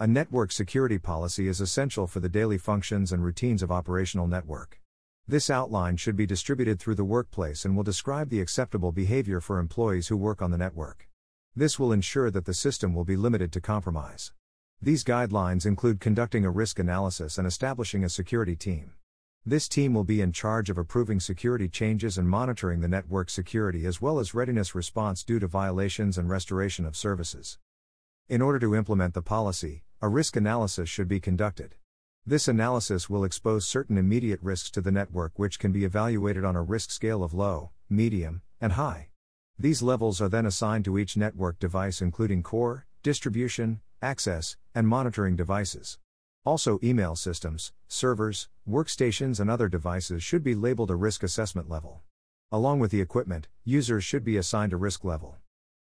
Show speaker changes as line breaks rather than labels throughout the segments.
A network security policy is essential for the daily functions and routines of operational network. This outline should be distributed through the workplace and will describe the acceptable behavior for employees who work on the network. This will ensure that the system will be limited to compromise. These guidelines include conducting a risk analysis and establishing a security team. This team will be in charge of approving security changes and monitoring the network security as well as readiness response due to violations and restoration of services. In order to implement the policy, a risk analysis should be conducted. This analysis will expose certain immediate risks to the network which can be evaluated on a risk scale of low, medium, and high. These levels are then assigned to each network device, including core, distribution, access, and monitoring devices. Also, email systems, servers, workstations, and other devices should be labeled a risk assessment level. Along with the equipment, users should be assigned a risk level.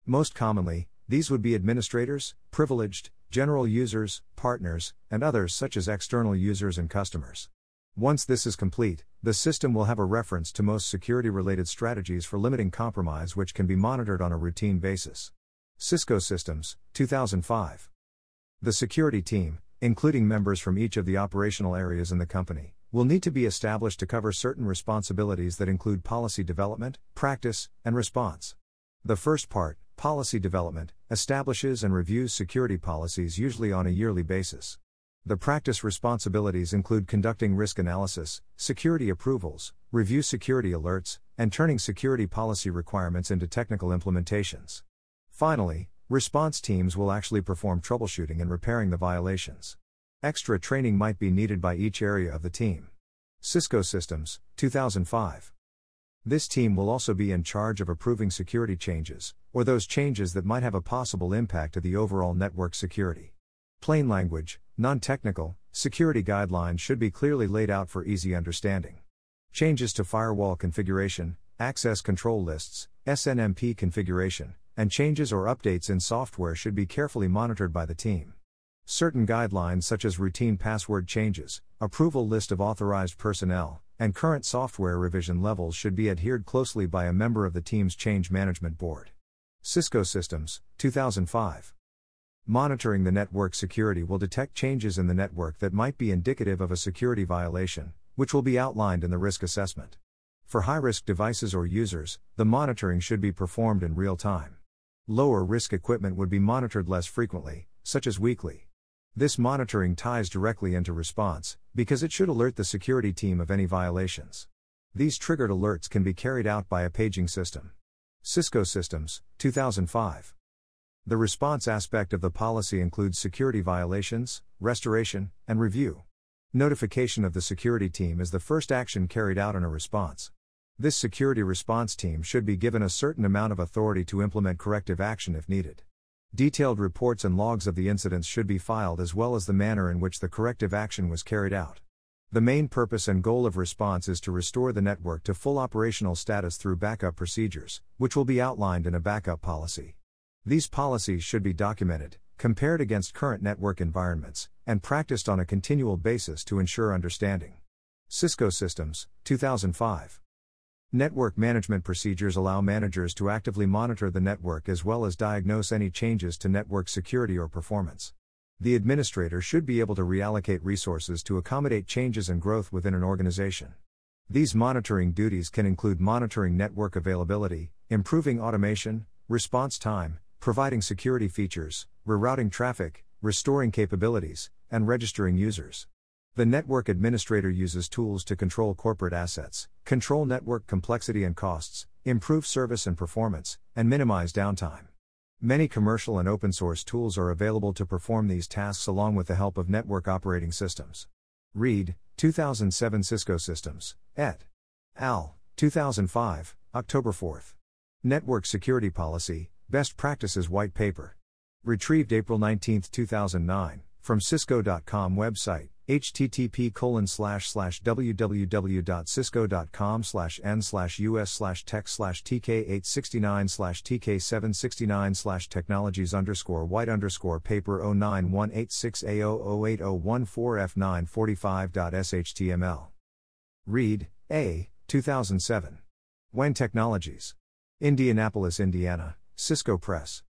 Most commonly, these would be administrators, privileged, general users, partners, and others such as external users and customers. Once this is complete, the system will have a reference to most security related strategies for limiting compromise, which can be monitored on a routine basis. Cisco Systems, 2005. The security team, including members from each of the operational areas in the company, will need to be established to cover certain responsibilities that include policy development, practice, and response. The first part, policy development, establishes and reviews security policies usually on a yearly basis. The practice responsibilities include conducting risk analysis, security approvals, review security alerts, and turning security policy requirements into technical implementations. Finally, response teams will actually perform troubleshooting and repairing the violations. Extra training might be needed by each area of the team. Cisco Systems, 2005. This team will also be in charge of approving security changes, or those changes that might have a possible impact to the overall network security. Plain language, non technical, security guidelines should be clearly laid out for easy understanding. Changes to firewall configuration, access control lists, SNMP configuration, and changes or updates in software should be carefully monitored by the team. Certain guidelines, such as routine password changes, approval list of authorized personnel, and current software revision levels should be adhered closely by a member of the team's change management board. Cisco Systems, 2005. Monitoring the network security will detect changes in the network that might be indicative of a security violation, which will be outlined in the risk assessment. For high risk devices or users, the monitoring should be performed in real time. Lower risk equipment would be monitored less frequently, such as weekly. This monitoring ties directly into response, because it should alert the security team of any violations. These triggered alerts can be carried out by a paging system. Cisco Systems, 2005. The response aspect of the policy includes security violations, restoration, and review. Notification of the security team is the first action carried out in a response. This security response team should be given a certain amount of authority to implement corrective action if needed. Detailed reports and logs of the incidents should be filed as well as the manner in which the corrective action was carried out. The main purpose and goal of response is to restore the network to full operational status through backup procedures, which will be outlined in a backup policy. These policies should be documented, compared against current network environments, and practiced on a continual basis to ensure understanding. Cisco Systems, 2005. Network management procedures allow managers to actively monitor the network as well as diagnose any changes to network security or performance. The administrator should be able to reallocate resources to accommodate changes and growth within an organization. These monitoring duties can include monitoring network availability, improving automation, response time, providing security features, rerouting traffic, restoring capabilities, and registering users. The network administrator uses tools to control corporate assets, control network complexity and costs, improve service and performance, and minimize downtime. Many commercial and open source tools are available to perform these tasks along with the help of network operating systems. Reid, 2007 Cisco Systems, et al., 2005, October 4. Network Security Policy, Best Practices White Paper. Retrieved April 19, 2009, from Cisco.com website http colon slash slash www.cisco.com slash n slash us slash tech slash tk869 slash tk769 slash technologies underscore white underscore paper 09186a0080114f945.shtml. Reid, A, 2007. WAN Technologies. Indianapolis, Indiana, Cisco Press.